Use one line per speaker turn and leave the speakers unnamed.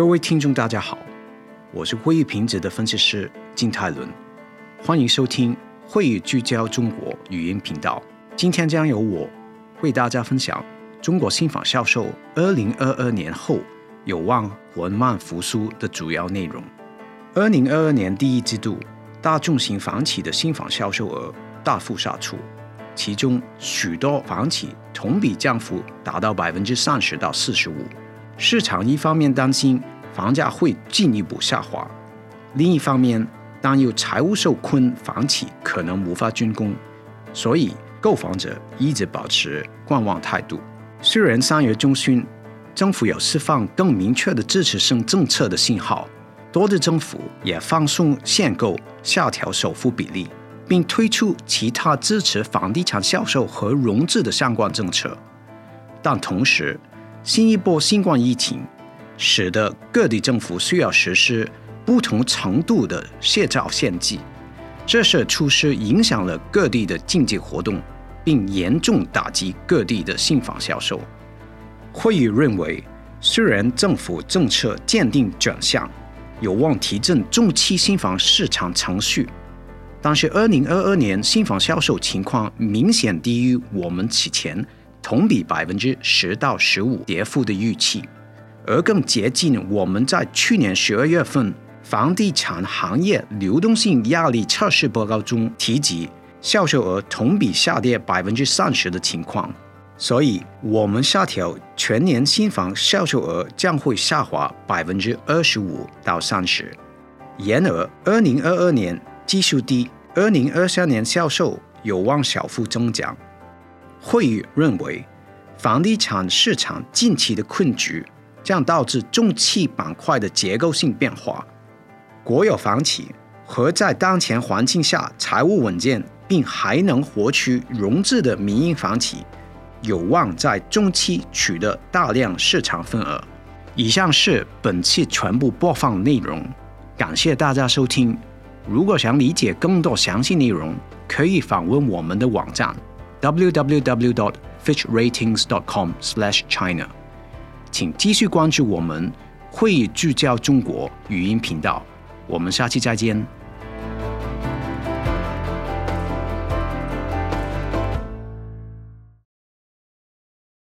各位听众，大家好，我是会议品质的分析师金泰伦，欢迎收听会议聚焦中国语音频道。今天将由我为大家分享中国新房销售二零二二年后有望缓慢复苏的主要内容。二零二二年第一季度，大众型房企的新房销售额大幅杀出，其中许多房企同比降幅达到百分之三十到四十五。市场一方面担心房价会进一步下滑，另一方面担忧财务受困房企可能无法竣工，所以购房者一直保持观望态度。虽然三月中旬政府有释放更明确的支持性政策的信号，多地政府也放松限购、下调首付比例，并推出其他支持房地产销售和融资的相关政策，但同时。新一波新冠疫情使得各地政府需要实施不同程度的卸照限制，这些措施影响了各地的经济活动，并严重打击各地的新房销售。会议认为，虽然政府政策坚定转向，有望提振中期新房市场程序，但是2022年新房销售情况明显低于我们此前。同比百分之十到十五跌幅的预期，而更接近我们在去年十二月份房地产行业流动性压力测试报告中提及销售额同比下跌百分之三十的情况。所以，我们下调全年新房销售额将会下滑百分之二十五到三十。然而，二零二二年基数低，二零二三年销售有望小幅增长。会议认为，房地产市场近期的困局将导致重汽板块的结构性变化。国有房企和在当前环境下财务稳健并还能获取融资的民营房企，有望在中期取得大量市场份额。以上是本期全部播放内容，感谢大家收听。如果想理解更多详细内容，可以访问我们的网站。www.fitchratings.com/china，请继续关注我们会议聚焦中国语音频道。我们下期再见。